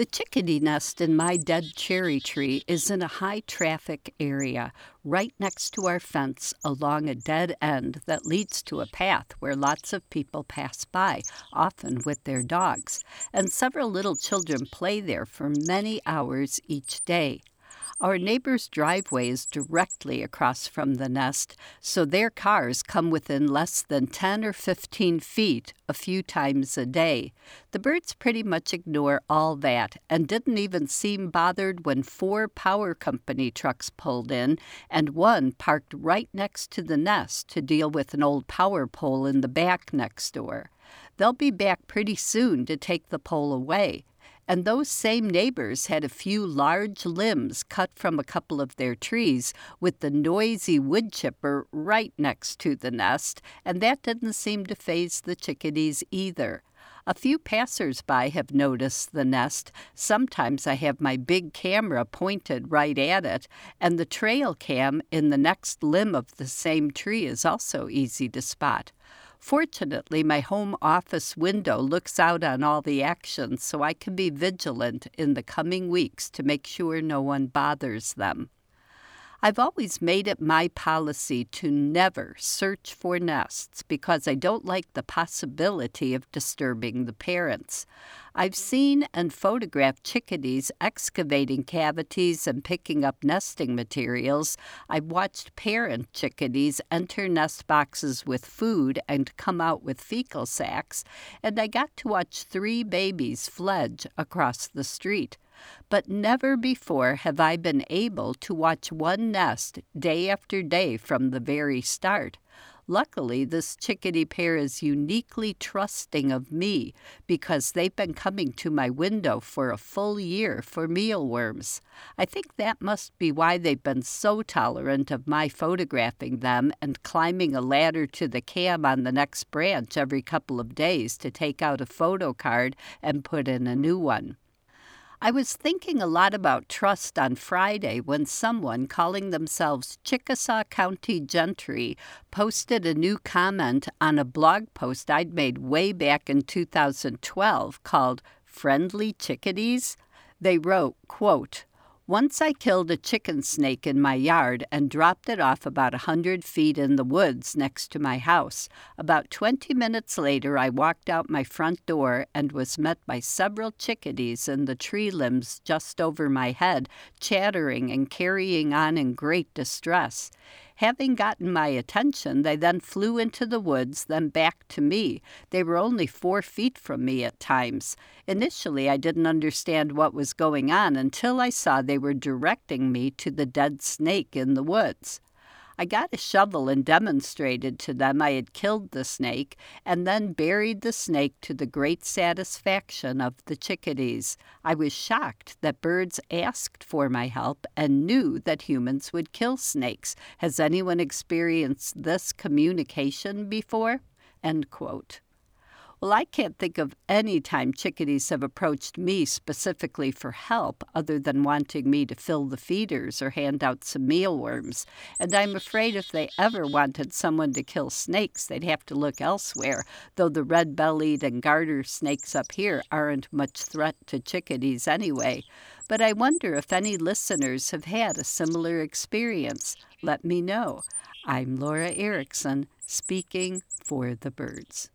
The chickadee nest in my dead cherry tree is in a high traffic area, right next to our fence along a dead end that leads to a path where lots of people pass by, often with their dogs, and several little children play there for many hours each day. Our neighbor's driveway is directly across from the nest, so their cars come within less than 10 or 15 feet a few times a day. The birds pretty much ignore all that and didn't even seem bothered when four power company trucks pulled in and one parked right next to the nest to deal with an old power pole in the back next door. They'll be back pretty soon to take the pole away and those same neighbors had a few large limbs cut from a couple of their trees with the noisy wood chipper right next to the nest, and that didn't seem to faze the chickadees either. A few passers-by have noticed the nest. Sometimes I have my big camera pointed right at it, and the trail cam in the next limb of the same tree is also easy to spot. Fortunately, my home office window looks out on all the action, so I can be vigilant in the coming weeks to make sure no one bothers them. I've always made it my policy to never search for nests because I don't like the possibility of disturbing the parents. I've seen and photographed chickadees excavating cavities and picking up nesting materials. I've watched parent chickadees enter nest boxes with food and come out with fecal sacs, and I got to watch three babies fledge across the street but never before have I been able to watch one nest day after day from the very start. Luckily, this chickadee pair is uniquely trusting of me because they've been coming to my window for a full year for mealworms. I think that must be why they've been so tolerant of my photographing them and climbing a ladder to the cam on the next branch every couple of days to take out a photo card and put in a new one. I was thinking a lot about trust on Friday when someone calling themselves Chickasaw County Gentry posted a new comment on a blog post I'd made way back in 2012 called Friendly Chickadees. They wrote, quote, once I killed a chicken snake in my yard and dropped it off about a hundred feet in the woods next to my house. About twenty minutes later, I walked out my front door and was met by several chickadees in the tree limbs just over my head, chattering and carrying on in great distress. Having gotten my attention, they then flew into the woods, then back to me. They were only four feet from me at times. Initially, I didn't understand what was going on until I saw they were directing me to the dead snake in the woods. I got a shovel and demonstrated to them I had killed the snake, and then buried the snake to the great satisfaction of the chickadees. I was shocked that birds asked for my help and knew that humans would kill snakes. Has anyone experienced this communication before? End quote. Well, I can't think of any time chickadees have approached me specifically for help other than wanting me to fill the feeders or hand out some mealworms. And I'm afraid if they ever wanted someone to kill snakes, they'd have to look elsewhere, though the red bellied and garter snakes up here aren't much threat to chickadees anyway. But I wonder if any listeners have had a similar experience. Let me know. I'm Laura Erickson, speaking for the birds.